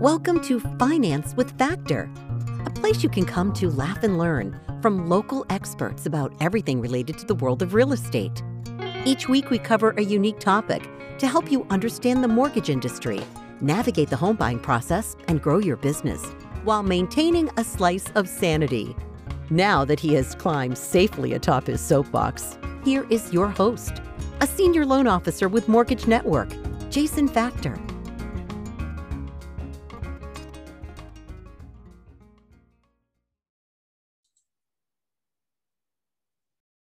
Welcome to Finance with Factor, a place you can come to laugh and learn from local experts about everything related to the world of real estate. Each week, we cover a unique topic to help you understand the mortgage industry, navigate the home buying process, and grow your business while maintaining a slice of sanity. Now that he has climbed safely atop his soapbox, here is your host, a senior loan officer with Mortgage Network, Jason Factor.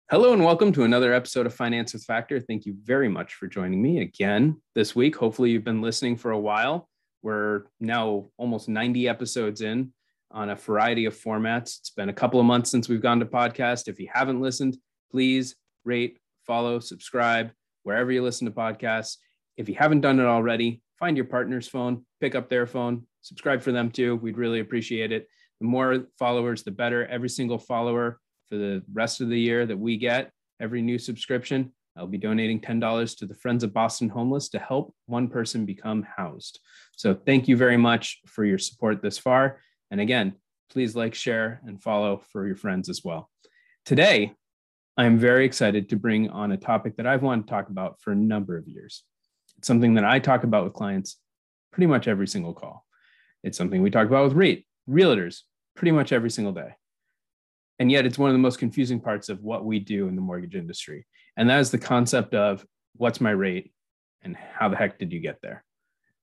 Hello and welcome to another episode of Finance with Factor. Thank you very much for joining me again this week. Hopefully, you've been listening for a while. We're now almost 90 episodes in on a variety of formats. It's been a couple of months since we've gone to podcast. If you haven't listened, please rate, follow, subscribe wherever you listen to podcasts. If you haven't done it already, find your partner's phone, pick up their phone, subscribe for them too. We'd really appreciate it. The more followers, the better. Every single follower for the rest of the year that we get every new subscription. I'll be donating $10 to the Friends of Boston Homeless to help one person become housed. So thank you very much for your support this far. And again, please like, share, and follow for your friends as well. Today, I'm very excited to bring on a topic that I've wanted to talk about for a number of years. It's something that I talk about with clients pretty much every single call. It's something we talk about with REIT, realtors, pretty much every single day and yet it's one of the most confusing parts of what we do in the mortgage industry. And that is the concept of what's my rate and how the heck did you get there?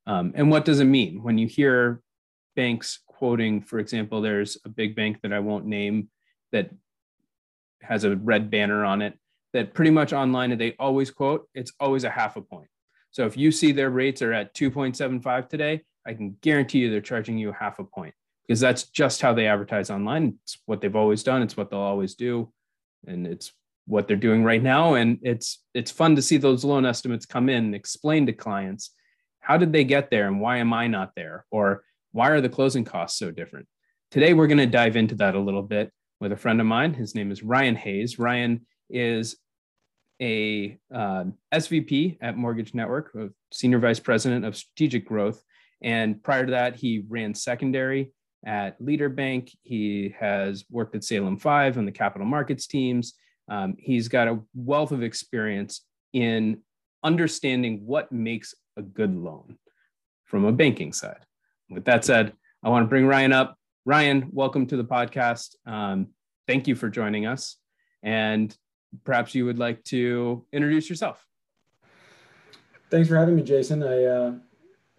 Um, and what does it mean? When you hear banks quoting for example there's a big bank that i won't name that has a red banner on it that pretty much online they always quote it's always a half a point. So if you see their rates are at 2.75 today i can guarantee you they're charging you half a point because that's just how they advertise online. It's what they've always done. It's what they'll always do, and it's what they're doing right now. And it's it's fun to see those loan estimates come in and explain to clients how did they get there and why am I not there or why are the closing costs so different. Today we're going to dive into that a little bit with a friend of mine. His name is Ryan Hayes. Ryan is a uh, SVP at Mortgage Network, senior vice president of strategic growth. And prior to that, he ran secondary at Leader Bank. He has worked at Salem 5 on the capital markets teams. Um, he's got a wealth of experience in understanding what makes a good loan from a banking side. With that said, I want to bring Ryan up. Ryan, welcome to the podcast. Um, thank you for joining us. And perhaps you would like to introduce yourself. Thanks for having me, Jason. I uh,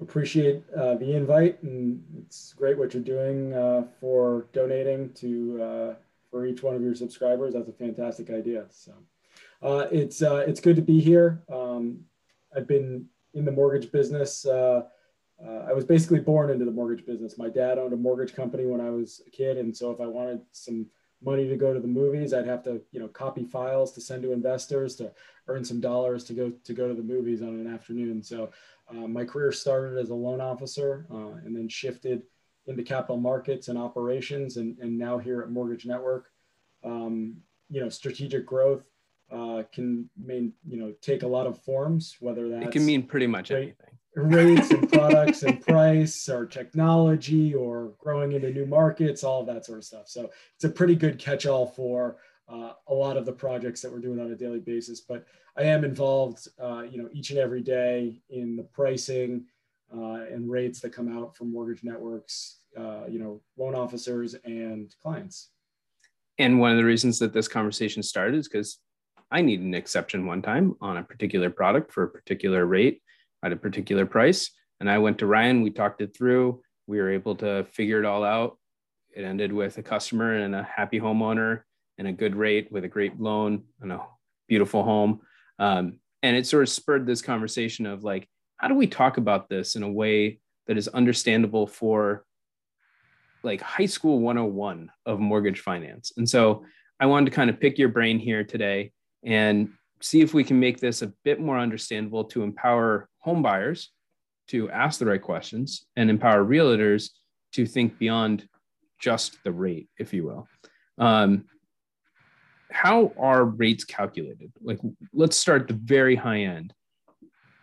appreciate uh, the invite, and it's great what you're doing uh, for donating to uh, for each one of your subscribers. That's a fantastic idea. So uh, it's uh, it's good to be here. Um, I've been in the mortgage business. Uh, I was basically born into the mortgage business. My dad owned a mortgage company when I was a kid, and so if I wanted some money to go to the movies, I'd have to you know copy files to send to investors to earn some dollars to go to go to the movies on an afternoon. So uh, my career started as a loan officer uh, and then shifted into capital markets and operations, and, and now here at Mortgage Network. Um, you know, strategic growth uh, can mean you know take a lot of forms, whether that it can mean pretty much anything. Rates and products and price, or technology, or growing into new markets, all of that sort of stuff. So it's a pretty good catch-all for uh, a lot of the projects that we're doing on a daily basis. But I am involved, uh, you know, each and every day in the pricing uh, and rates that come out from mortgage networks, uh, you know, loan officers and clients. And one of the reasons that this conversation started is because I needed an exception one time on a particular product for a particular rate at a particular price. And I went to Ryan, we talked it through. We were able to figure it all out. It ended with a customer and a happy homeowner and a good rate with a great loan and a beautiful home. Um, and it sort of spurred this conversation of like, how do we talk about this in a way that is understandable for like high school 101 of mortgage finance? And so I wanted to kind of pick your brain here today and see if we can make this a bit more understandable to empower home buyers to ask the right questions and empower realtors to think beyond just the rate, if you will. Um, how are rates calculated? Like, let's start the very high end.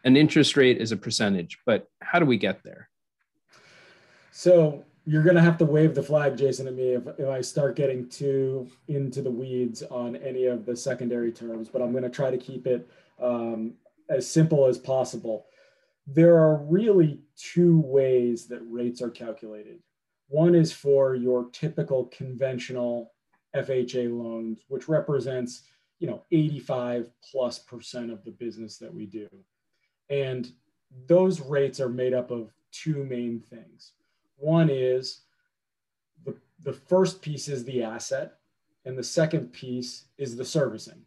An interest rate is a percentage, but how do we get there? So you're going to have to wave the flag, Jason, at me if, if I start getting too into the weeds on any of the secondary terms, but I'm going to try to keep it um, as simple as possible. There are really two ways that rates are calculated. One is for your typical conventional FHA loans, which represents, you know, 85 plus percent of the business that we do. And those rates are made up of two main things. One is the, the first piece is the asset, and the second piece is the servicing.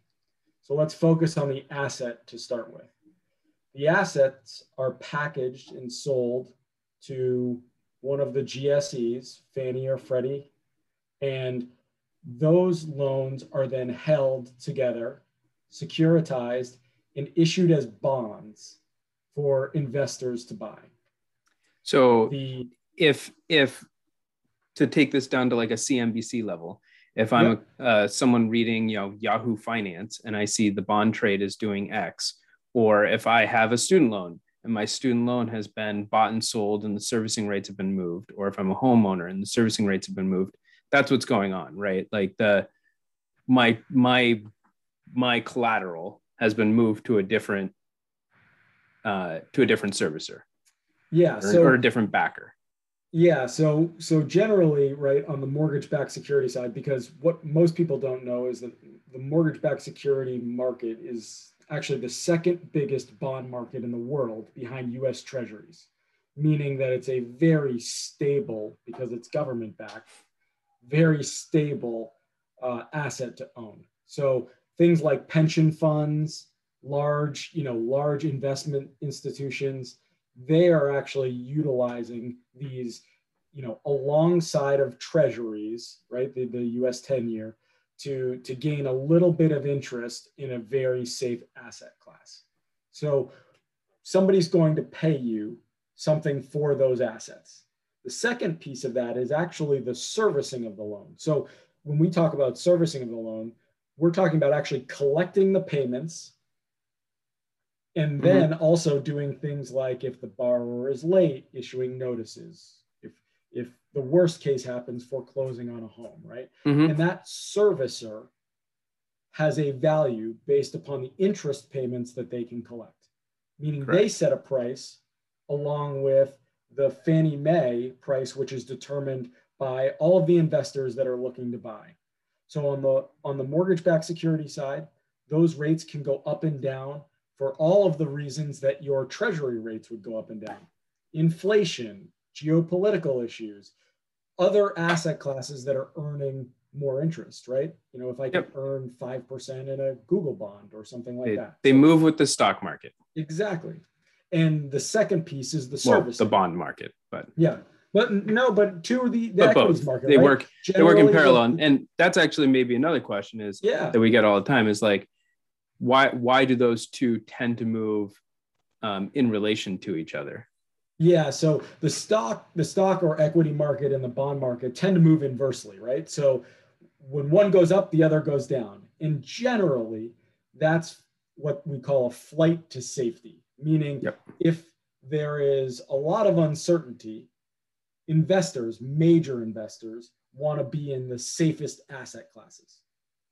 So let's focus on the asset to start with. The assets are packaged and sold to one of the GSEs, Fannie or Freddie, and those loans are then held together, securitized, and issued as bonds for investors to buy. So the if if to take this down to like a CNBC level, if I'm yep. a, uh, someone reading you know Yahoo Finance and I see the bond trade is doing X, or if I have a student loan and my student loan has been bought and sold and the servicing rates have been moved, or if I'm a homeowner and the servicing rates have been moved, that's what's going on, right? Like the my my my collateral has been moved to a different uh, to a different servicer. Yeah, or, so or a different backer. Yeah, so so generally, right on the mortgage-backed security side, because what most people don't know is that the mortgage-backed security market is actually the second biggest bond market in the world behind U.S. Treasuries, meaning that it's a very stable because it's government-backed, very stable uh, asset to own. So things like pension funds, large, you know, large investment institutions, they are actually utilizing these, you know, alongside of treasuries, right? The, the US 10 year to, to gain a little bit of interest in a very safe asset class. So somebody's going to pay you something for those assets. The second piece of that is actually the servicing of the loan. So when we talk about servicing of the loan, we're talking about actually collecting the payments and mm-hmm. then mm-hmm. also doing things like if the borrower is late issuing notices if if the worst case happens foreclosing on a home right mm-hmm. and that servicer has a value based upon the interest payments that they can collect meaning Correct. they set a price along with the fannie mae price which is determined by all of the investors that are looking to buy so on the on the mortgage backed security side those rates can go up and down for all of the reasons that your treasury rates would go up and down inflation, geopolitical issues, other asset classes that are earning more interest, right? You know, if I could yep. earn 5% in a Google bond or something like they, that. They move with the stock market. Exactly. And the second piece is the service. Well, the bond market, but yeah. But no, but to the, the equities both. market. They right? work Generally, they work in parallel. and that's actually maybe another question is yeah. that we get all the time is like why why do those two tend to move um, in relation to each other? Yeah, so the stock, the stock or equity market and the bond market tend to move inversely, right? So when one goes up, the other goes down. And generally, that's what we call a flight to safety, meaning yep. if there is a lot of uncertainty, investors, major investors, want to be in the safest asset classes,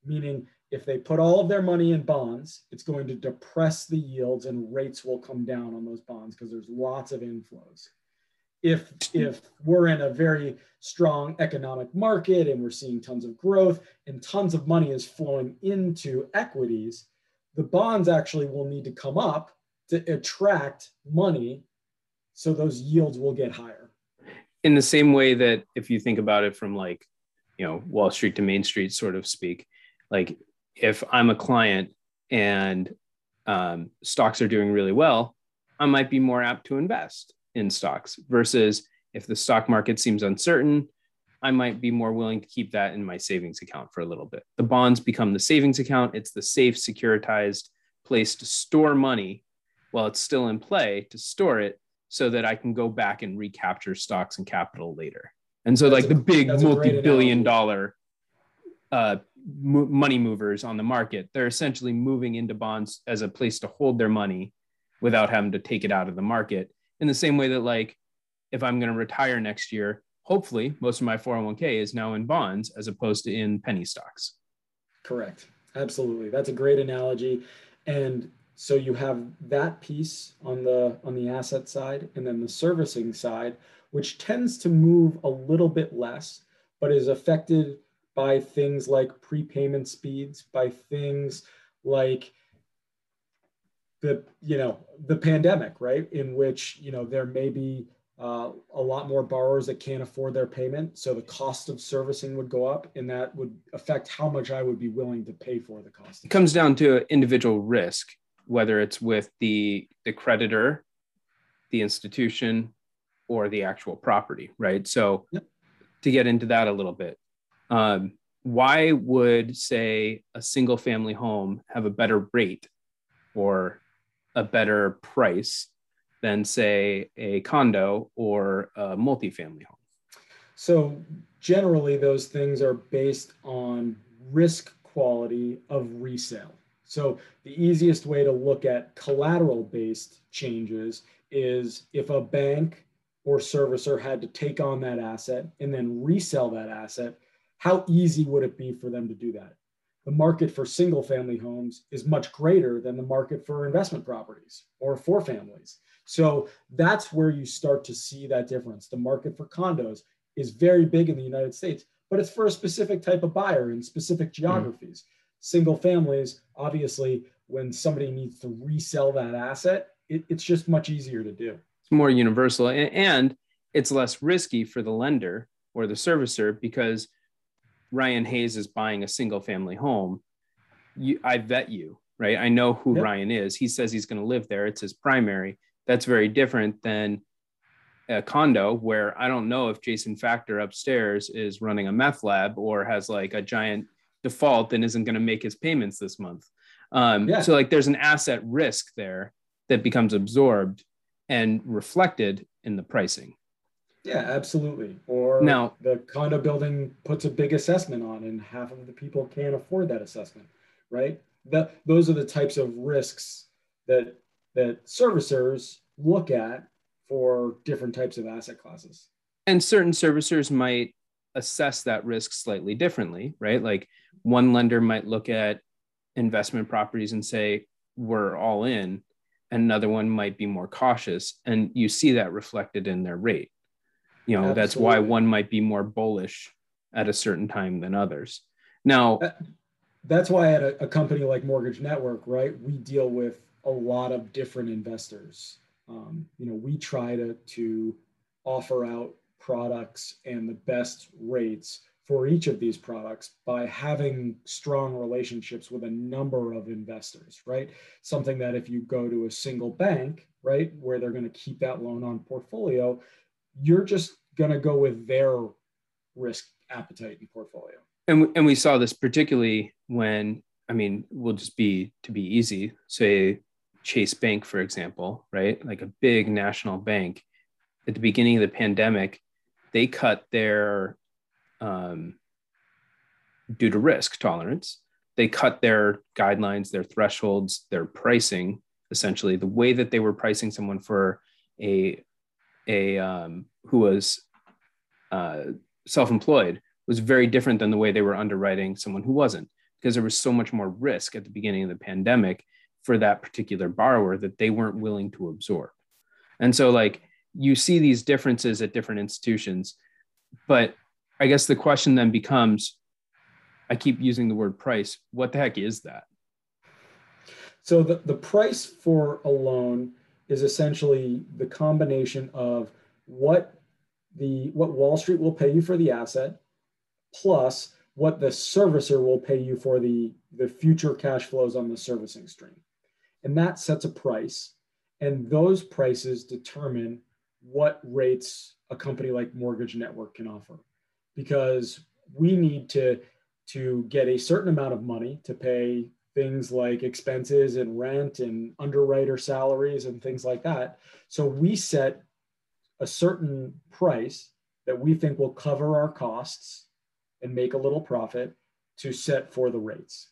meaning if they put all of their money in bonds, it's going to depress the yields and rates will come down on those bonds because there's lots of inflows. If, if we're in a very strong economic market and we're seeing tons of growth and tons of money is flowing into equities, the bonds actually will need to come up to attract money so those yields will get higher. In the same way that if you think about it from like, you know, Wall Street to Main Street sort of speak, like if I'm a client and um, stocks are doing really well, I might be more apt to invest in stocks versus if the stock market seems uncertain, I might be more willing to keep that in my savings account for a little bit. The bonds become the savings account. It's the safe, securitized place to store money while it's still in play to store it so that I can go back and recapture stocks and capital later. And so, that's like a, the big multi billion dollar uh, mo- money movers on the market. They're essentially moving into bonds as a place to hold their money without having to take it out of the market. In the same way that, like, if I'm going to retire next year, hopefully most of my 401k is now in bonds as opposed to in penny stocks. Correct. Absolutely. That's a great analogy. And so you have that piece on the on the asset side and then the servicing side, which tends to move a little bit less, but is affected by things like prepayment speeds, by things like the you know the pandemic, right? In which you know there may be uh, a lot more borrowers that can't afford their payment. So the cost of servicing would go up, and that would affect how much I would be willing to pay for the cost. It comes down to individual risk, whether it's with the the creditor, the institution, or the actual property, right? So yep. to get into that a little bit, um, why would say a single family home have a better rate or a better price than say a condo or a multifamily home? So generally those things are based on risk quality of resale. So the easiest way to look at collateral based changes is if a bank or servicer had to take on that asset and then resell that asset, how easy would it be for them to do that? The market for single family homes is much greater than the market for investment properties or for families. So that's where you start to see that difference. The market for condos is very big in the United States, but it's for a specific type of buyer in specific mm-hmm. geographies. Mm-hmm. Single families, obviously, when somebody needs to resell that asset, it, it's just much easier to do. It's more universal and it's less risky for the lender or the servicer because Ryan Hayes is buying a single family home, you, I vet you, right? I know who yep. Ryan is. He says he's going to live there. It's his primary. That's very different than a condo where I don't know if Jason Factor upstairs is running a meth lab or has like a giant default and isn't going to make his payments this month. Um, yeah. So like there's an asset risk there that becomes absorbed and reflected in the pricing. Yeah, absolutely. Or now the condo building puts a big assessment on, and half of the people can't afford that assessment, right? That those are the types of risks that that servicers look at for different types of asset classes. And certain servicers might assess that risk slightly differently, right? Like one lender might look at investment properties and say, we're all in. Another one might be more cautious. And you see that reflected in their rate you know Absolutely. that's why one might be more bullish at a certain time than others now that's why at a, a company like mortgage network right we deal with a lot of different investors um, you know we try to to offer out products and the best rates for each of these products by having strong relationships with a number of investors, right? Something that if you go to a single bank, right, where they're going to keep that loan on portfolio, you're just going to go with their risk appetite and portfolio. And, and we saw this particularly when, I mean, we'll just be to be easy, say Chase Bank, for example, right? Like a big national bank at the beginning of the pandemic, they cut their, um, due to risk tolerance, they cut their guidelines, their thresholds, their pricing, essentially the way that they were pricing someone for a a um, who was uh, self-employed was very different than the way they were underwriting someone who wasn't because there was so much more risk at the beginning of the pandemic for that particular borrower that they weren't willing to absorb. And so like you see these differences at different institutions but i guess the question then becomes i keep using the word price what the heck is that so the, the price for a loan is essentially the combination of what the what Wall Street will pay you for the asset plus what the servicer will pay you for the the future cash flows on the servicing stream. And that sets a price and those prices determine what rates a company like Mortgage Network can offer because we need to to get a certain amount of money to pay things like expenses and rent and underwriter salaries and things like that. So we set a certain price that we think will cover our costs and make a little profit to set for the rates.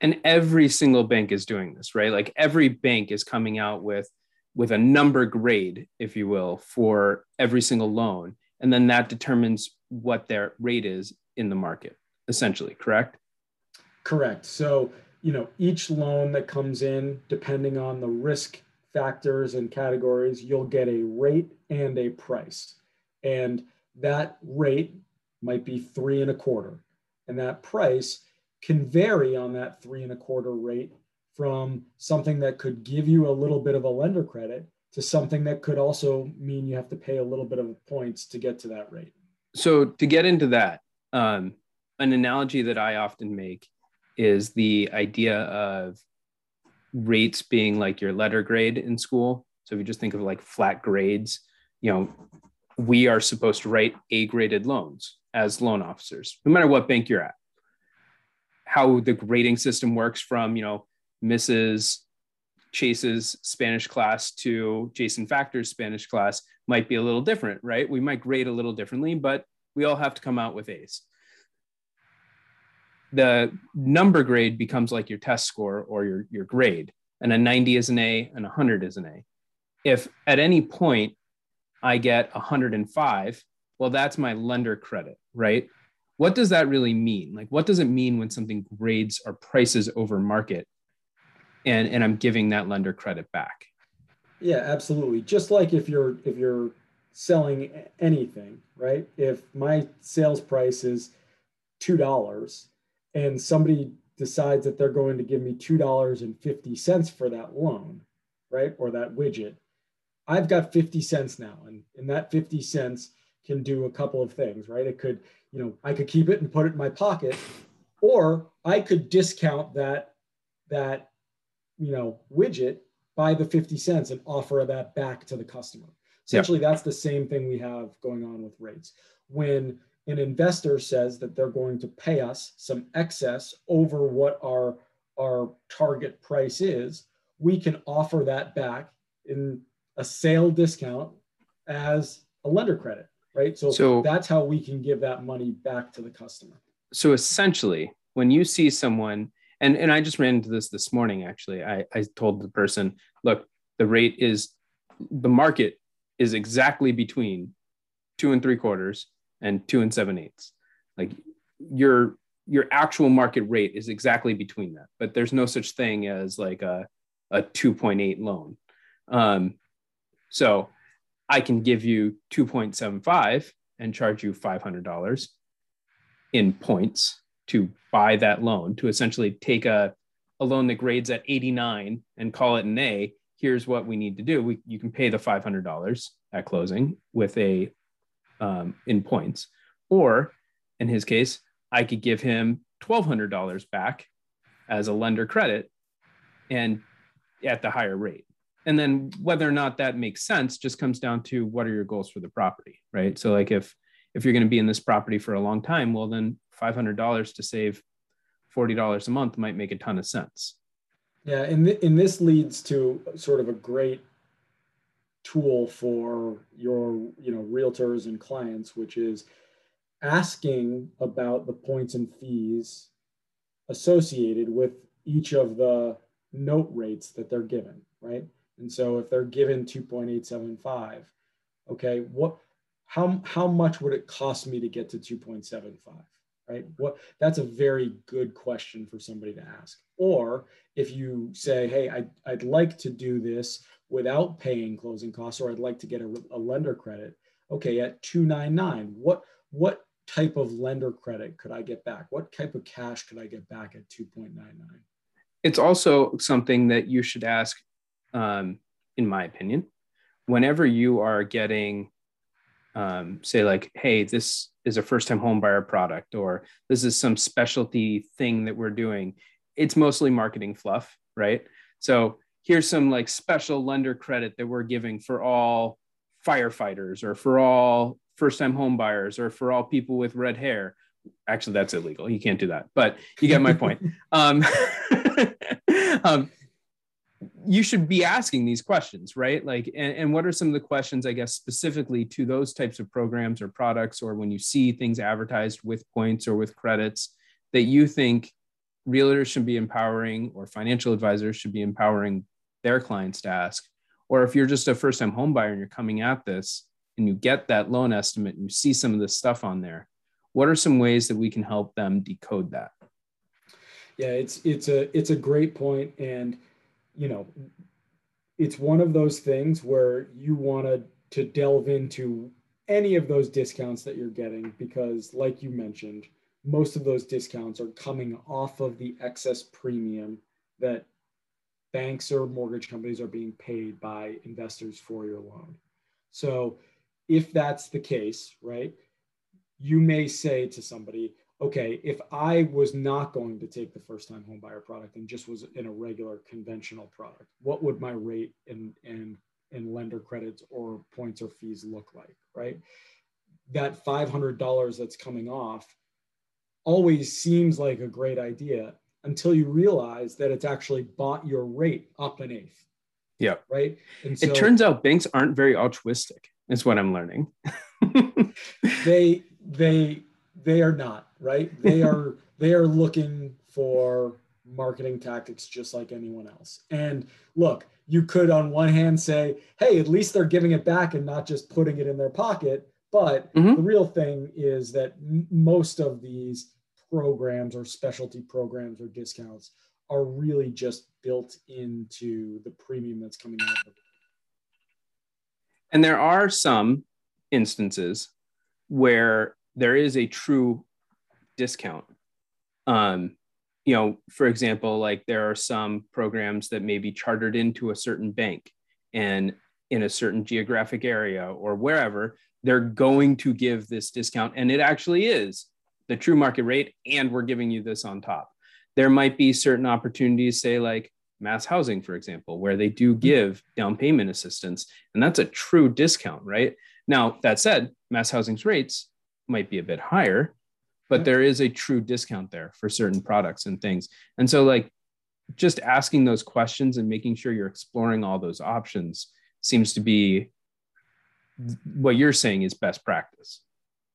And every single bank is doing this, right? Like every bank is coming out with with a number grade, if you will, for every single loan. And then that determines what their rate is in the market, essentially, correct? Correct. So, you know, each loan that comes in, depending on the risk factors and categories, you'll get a rate and a price. And that rate might be three and a quarter. And that price can vary on that three and a quarter rate from something that could give you a little bit of a lender credit to something that could also mean you have to pay a little bit of points to get to that rate. So, to get into that, um, an analogy that I often make is the idea of rates being like your letter grade in school. So, if you just think of like flat grades, you know, we are supposed to write A graded loans as loan officers, no matter what bank you're at. How the grading system works from, you know, Mrs. Chase's Spanish class to Jason Factor's Spanish class might be a little different, right? We might grade a little differently, but we all have to come out with A's. The number grade becomes like your test score or your, your grade, and a 90 is an A and a 100 is an A. If at any point I get 105, well, that's my lender credit, right? What does that really mean? Like, what does it mean when something grades or prices over market and and i'm giving that lender credit back. Yeah absolutely. Just like if you're if you're selling anything right? If my sales price is two dollars and somebody decides that they're going to give me two dollars and fifty cents for that loan right or that widget i've got 50 cents now and, and that 50 cents can do a couple of things right? It could you know i could keep it and put it in my pocket or i could discount that that you know widget buy the 50 cents and offer that back to the customer. Essentially yep. that's the same thing we have going on with rates. When an investor says that they're going to pay us some excess over what our our target price is we can offer that back in a sale discount as a lender credit right? So, so that's how we can give that money back to the customer. So essentially when you see someone and and i just ran into this this morning actually. I i told the person look the rate is the market is exactly between two and three quarters and two and seven eighths. Like your your actual market rate is exactly between that but there's no such thing as like a, a 2.8 loan. Um, so i can give you 2.75 and charge you $500 in points to buy that loan to essentially take a, a loan that grades at 89 and call it an A. Here's what we need to do. We, you can pay the $500 at closing with a um, in points, or in his case, I could give him $1,200 back as a lender credit and at the higher rate. And then whether or not that makes sense just comes down to what are your goals for the property, right? So like if if you're going to be in this property for a long time, well then $500 to save $40 a month might make a ton of sense. Yeah, and, th- and this leads to sort of a great tool for your you know realtors and clients, which is asking about the points and fees associated with each of the note rates that they're given, right? And so if they're given 2.875, okay, what how how much would it cost me to get to 2.75? right? What that's a very good question for somebody to ask. Or if you say, hey, I'd, I'd like to do this without paying closing costs, or I'd like to get a, a lender credit. Okay, at 299, what what type of lender credit could I get back? What type of cash could I get back at 2.99? It's also something that you should ask, um, in my opinion, whenever you are getting, um, say, like, hey, this is a first time home buyer product or this is some specialty thing that we're doing. It's mostly marketing fluff right? So here's some like special lender credit that we're giving for all firefighters or for all first time home buyers or for all people with red hair. Actually that's illegal. You can't do that but you get my point. Um, um, you should be asking these questions, right? Like, and, and, what are some of the questions, I guess, specifically to those types of programs or products, or when you see things advertised with points or with credits that you think realtors should be empowering or financial advisors should be empowering their clients to ask? Or if you're just a first time home buyer and you're coming at this and you get that loan estimate and you see some of this stuff on there, what are some ways that we can help them decode that? Yeah, it's it's a it's a great point, and you know, it's one of those things where you want to to delve into any of those discounts that you're getting because, like you mentioned, most of those discounts are coming off of the excess premium that banks or mortgage companies are being paid by investors for your loan. So, if that's the case, right, you may say to somebody, okay, if I was not going to take the first time home buyer product and just was in a regular conventional product, what would my rate and, and, and lender credits or points or fees look like, right? That $500 that's coming off always seems like a great idea until you realize that it's actually bought your rate up an eighth. Yeah. Right. And so, it turns out banks aren't very altruistic, is what I'm learning. they they they are not right? They are they are looking for marketing tactics just like anyone else. And look you could on one hand say hey at least they're giving it back and not just putting it in their pocket. But mm-hmm. the real thing is that m- most of these programs or specialty programs or discounts are really just built into the premium that's coming out of it and there are some instances where there is a true discount. Um, you know, for example, like there are some programs that may be chartered into a certain bank and in a certain geographic area or wherever, they're going to give this discount. And it actually is the true market rate. And we're giving you this on top. There might be certain opportunities, say like mass housing, for example, where they do give down payment assistance. And that's a true discount, right? Now, that said, mass housing's rates might be a bit higher, but there is a true discount there for certain products and things. And so, like, just asking those questions and making sure you're exploring all those options seems to be what you're saying is best practice.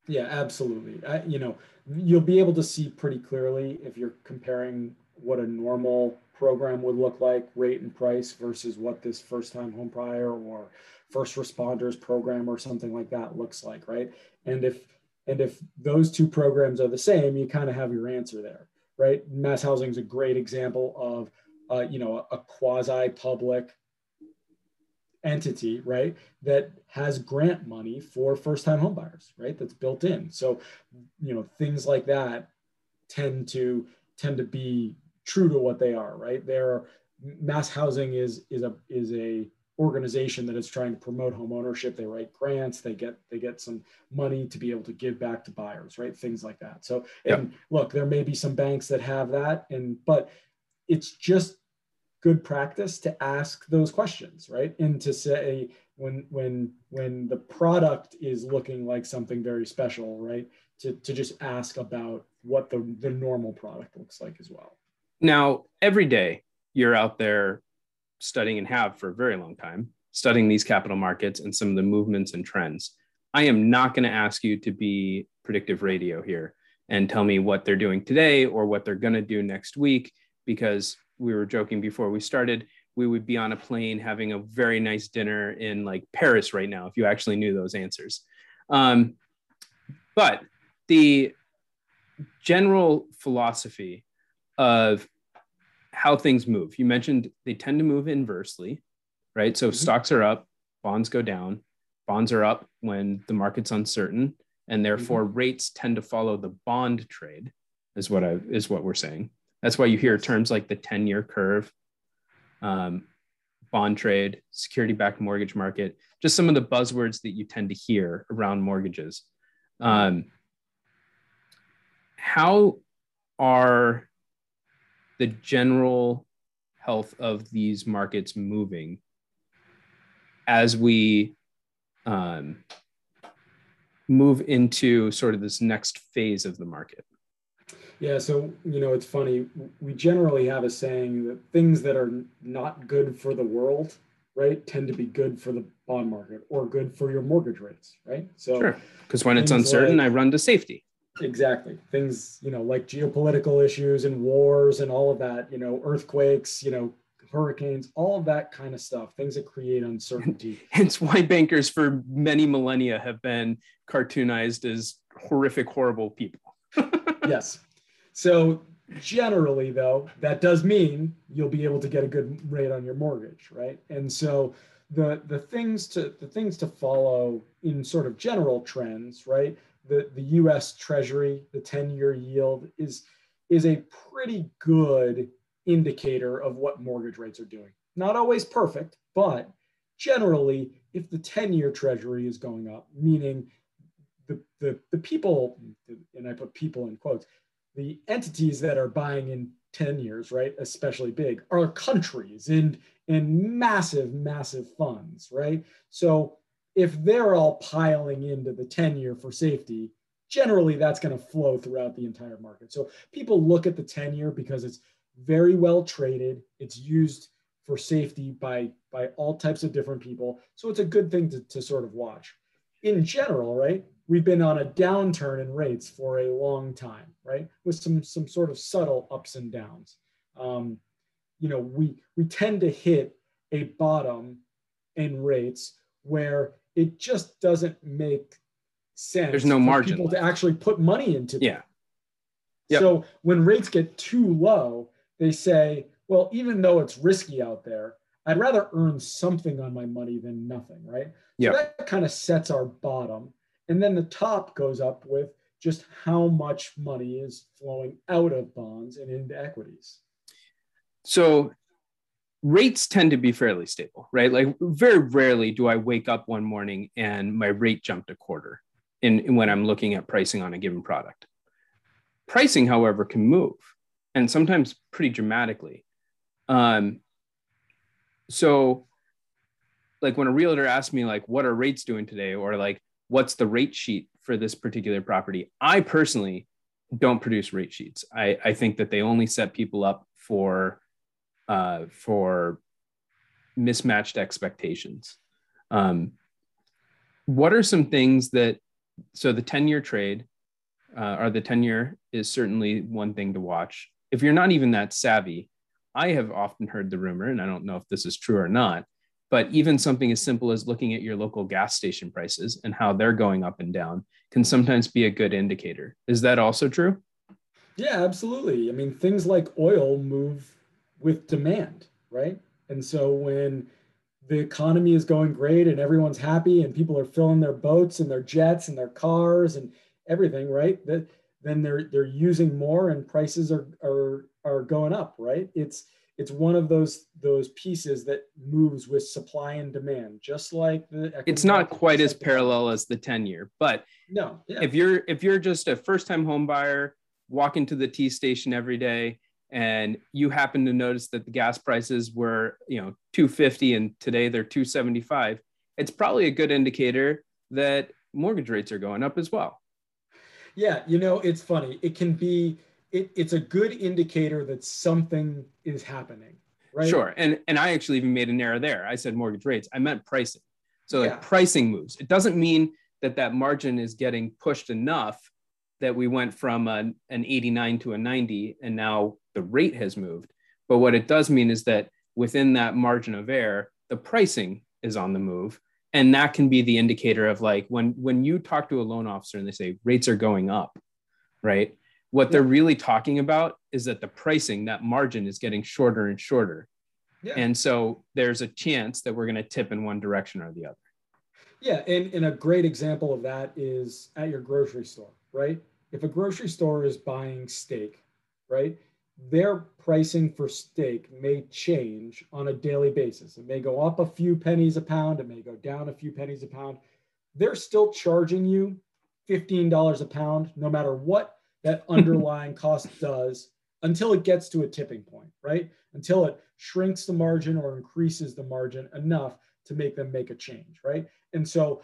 Yeah, absolutely. I, you know, you'll be able to see pretty clearly if you're comparing what a normal program would look like, rate and price, versus what this first time home buyer or first responders program or something like that looks like, right? And if and if those two programs are the same, you kind of have your answer there, right? Mass housing is a great example of, uh, you know, a quasi-public entity, right, that has grant money for first-time homebuyers, right? That's built in. So, you know, things like that tend to tend to be true to what they are, right? They're mass housing is is a is a organization that is trying to promote home ownership. They write grants. They get they get some money to be able to give back to buyers right? Things like that. So and yep. look there may be some banks that have that and but it's just good practice to ask those questions right? And to say when when when the product is looking like something very special right? To, to just ask about what the the normal product looks like as well. Now every day you're out there studying and have for a very long time, studying these capital markets and some of the movements and trends. I am not going to ask you to be predictive radio here and tell me what they're doing today or what they're going to do next week because we were joking before we started we would be on a plane having a very nice dinner in like paris right now if you actually knew those answers um, but the general philosophy of how things move. You mentioned they tend to move inversely, right? So mm-hmm. stocks are up, bonds go down. Bonds are up when the market's uncertain, and therefore mm-hmm. rates tend to follow the bond trade. Is what I is what we're saying. That's why you hear terms like the ten-year curve, um, bond trade, security-backed mortgage market, just some of the buzzwords that you tend to hear around mortgages. Um, how are the general health of these markets moving as we um, move into sort of this next phase of the market? Yeah, so you know, it's funny. We generally have a saying that things that are not good for the world, right, tend to be good for the bond market or good for your mortgage rates, right? So, sure, because when it's uncertain, like, I run to safety. Exactly. Things, you know, like geopolitical issues and wars and all of that, you know, earthquakes, you know, hurricanes, all of that kind of stuff, things that create uncertainty. Hence why bankers for many millennia have been cartoonized as horrific, horrible people. yes. So generally though, that does mean you'll be able to get a good rate on your mortgage, right? And so the the things to the things to follow in sort of general trends, right? The the US Treasury, the 10-year yield is is a pretty good indicator of what mortgage rates are doing. Not always perfect, but generally, if the 10 year treasury is going up, meaning the, the, the people, and I put people in quotes, the entities that are buying in 10 years, right, especially big, are countries and, and massive, massive funds, right? So if they're all piling into the 10 year for safety, generally that's going to flow throughout the entire market. So people look at the 10 year because it's very well traded. It's used for safety by, by all types of different people. So it's a good thing to, to sort of watch. In general, right, we've been on a downturn in rates for a long time, right, with some, some sort of subtle ups and downs. Um, you know, we, we tend to hit a bottom in rates where it just doesn't make sense. There's no margin. People to actually put money into. Yeah. Yep. So when rates get too low, they say, well, even though it's risky out there, I'd rather earn something on my money than nothing, right? Yeah. So that kind of sets our bottom. And then the top goes up with just how much money is flowing out of bonds and into equities. So rates tend to be fairly stable, right? Like very rarely do I wake up one morning and my rate jumped a quarter in, in when I'm looking at pricing on a given product. Pricing, however, can move and sometimes pretty dramatically. Um, so, like when a realtor asks me, like, what are rates doing today, or like, what's the rate sheet for this particular property? I personally don't produce rate sheets. I, I think that they only set people up for uh, for mismatched expectations. Um, what are some things that so the 10 year trade uh, or the 10 year is certainly one thing to watch if you're not even that savvy, I have often heard the rumor, and I don't know if this is true or not, but even something as simple as looking at your local gas station prices and how they're going up and down can sometimes be a good indicator. Is that also true? Yeah, absolutely. I mean, things like oil move with demand, right? And so when the economy is going great and everyone's happy and people are filling their boats and their jets and their cars and everything, right? That then they're they're using more and prices are are are going up right it's it's one of those those pieces that moves with supply and demand just like the it's not quite as parallel as the 10 year but no yeah. if you're if you're just a first time home buyer walking to the t station every day and you happen to notice that the gas prices were you know 250 and today they're 275 it's probably a good indicator that mortgage rates are going up as well yeah, you know, it's funny. It can be it, it's a good indicator that something is happening, right? Sure. And and I actually even made an error there. I said mortgage rates. I meant pricing. So like yeah. pricing moves. It doesn't mean that that margin is getting pushed enough that we went from an, an 89 to a 90 and now the rate has moved. But what it does mean is that within that margin of error, the pricing is on the move. And that can be the indicator of like when when you talk to a loan officer and they say rates are going up right? What they're really talking about is that the pricing that margin is getting shorter and shorter. Yeah. and so there's a chance that we're going to tip in one direction or the other. Yeah and, and a great example of that is at your grocery store right if a grocery store is buying steak right their pricing for steak may change on a daily basis. It may go up a few pennies a pound, it may go down a few pennies a pound. They're still charging you $15 a pound, no matter what that underlying cost does until it gets to a tipping point, right? Until it shrinks the margin or increases the margin enough to make them make a change, right? And so,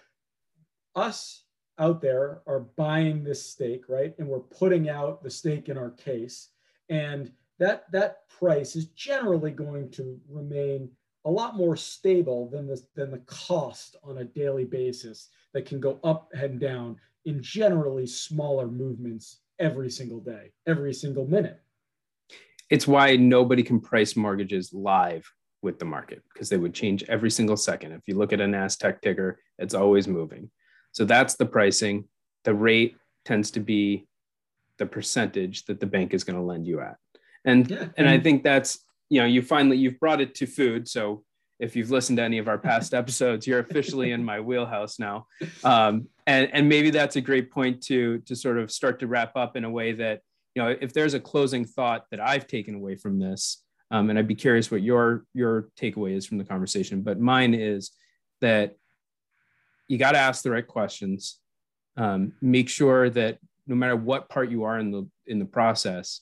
us out there are buying this steak, right? And we're putting out the steak in our case and that that price is generally going to remain a lot more stable than the than the cost on a daily basis that can go up and down in generally smaller movements every single day, every single minute. It's why nobody can price mortgages live with the market because they would change every single second. If you look at a NASDAQ ticker, it's always moving. So that's the pricing. The rate tends to be the percentage that the bank is going to lend you at. And yeah. and I think that's you know you finally you've brought it to food. So if you've listened to any of our past episodes, you're officially in my wheelhouse now. Um, and and maybe that's a great point to to sort of start to wrap up in a way that you know if there's a closing thought that I've taken away from this, um, and I'd be curious what your your takeaway is from the conversation. But mine is that you got to ask the right questions. Um, make sure that no matter what part you are in the in the process,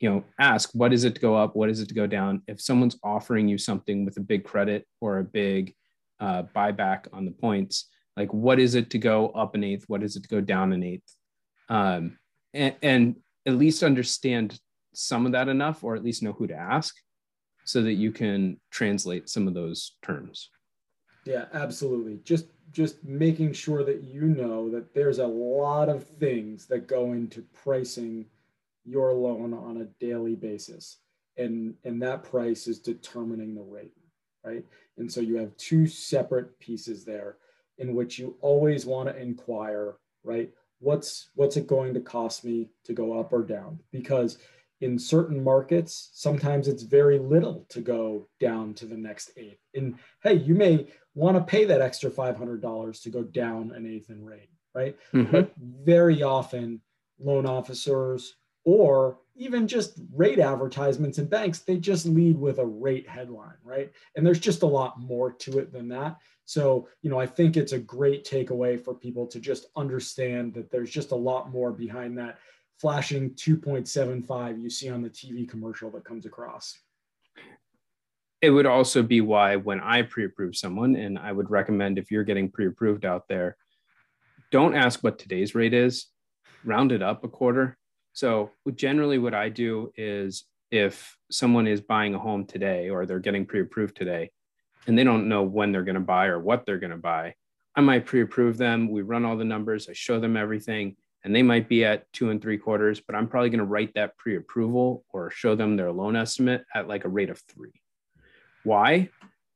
you know, ask what is it to go up, what is it to go down. If someone's offering you something with a big credit or a big uh, buyback on the points, like what is it to go up an eighth, what is it to go down an eighth, um, and, and at least understand some of that enough, or at least know who to ask, so that you can translate some of those terms. Yeah, absolutely. Just just making sure that you know that there's a lot of things that go into pricing your loan on a daily basis. And, and that price is determining the rate, right? And so you have two separate pieces there in which you always want to inquire, right? What's what's it going to cost me to go up or down? Because in certain markets, sometimes it's very little to go down to the next eighth. And hey, you may want to pay that extra $500 to go down an eighth in rate, right? Mm-hmm. But very often, loan officers or even just rate advertisements in banks, they just lead with a rate headline, right? And there's just a lot more to it than that. So, you know, I think it's a great takeaway for people to just understand that there's just a lot more behind that flashing 2.75 you see on the TV commercial that comes across. It would also be why when I pre approve someone, and I would recommend if you're getting pre approved out there, don't ask what today's rate is, round it up a quarter so generally what I do is if someone is buying a home today or they're getting pre-approved today and they don't know when they're going to buy or what they're going to buy, I might pre-approve them. We run all the numbers, I show them everything, and they might be at two and three quarters, but I'm probably going to write that pre-approval or show them their loan estimate at like a rate of three. Why?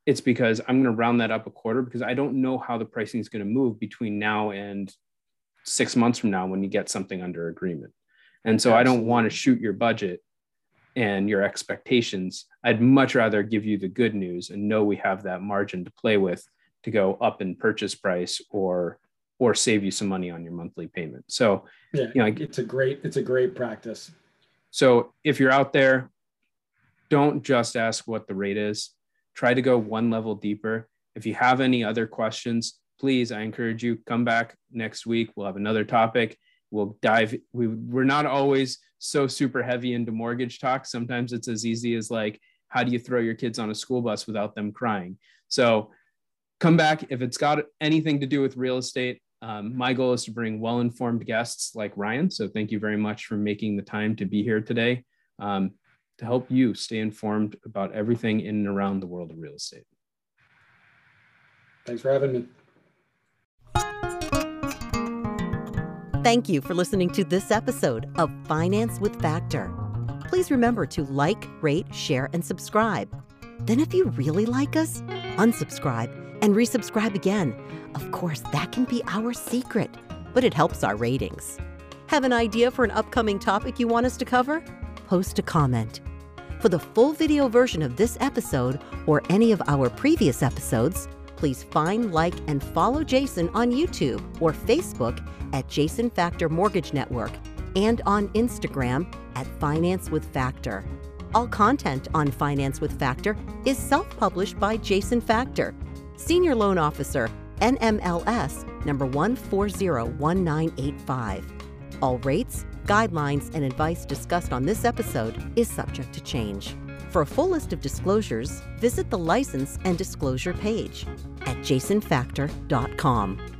It's because I'm going to round that up a quarter because I don't know how the pricing is going to move between now and six months from now when you get something under agreement. And so Absolutely. I don't want to shoot your budget and your expectations. I'd much rather give you the good news and know we have that margin to play with to go up in purchase price or or save you some money on your monthly payment. So yeah, you know, it's a great it's a great practice. So if you're out there, don't just ask what the rate is. Try to go one level deeper. If you have any other questions, please, I encourage you come back next week. We'll have another topic we'll dive we, we're not always so super heavy into mortgage talk sometimes it's as easy as like how do you throw your kids on a school bus without them crying so come back if it's got anything to do with real estate um, my goal is to bring well-informed guests like ryan so thank you very much for making the time to be here today um, to help you stay informed about everything in and around the world of real estate thanks for having me Thank you for listening to this episode of Finance with Factor. Please remember to like, rate, share, and subscribe. Then, if you really like us, unsubscribe and resubscribe again. Of course, that can be our secret, but it helps our ratings. Have an idea for an upcoming topic you want us to cover? Post a comment. For the full video version of this episode or any of our previous episodes, please find, like, and follow Jason on YouTube or Facebook at Jason Factor Mortgage Network and on Instagram at Finance with Factor. All content on Finance with Factor is self published by Jason Factor, Senior Loan Officer, NMLS number 1401985. All rates, guidelines, and advice discussed on this episode is subject to change. For a full list of disclosures, visit the license and disclosure page at jasonfactor.com.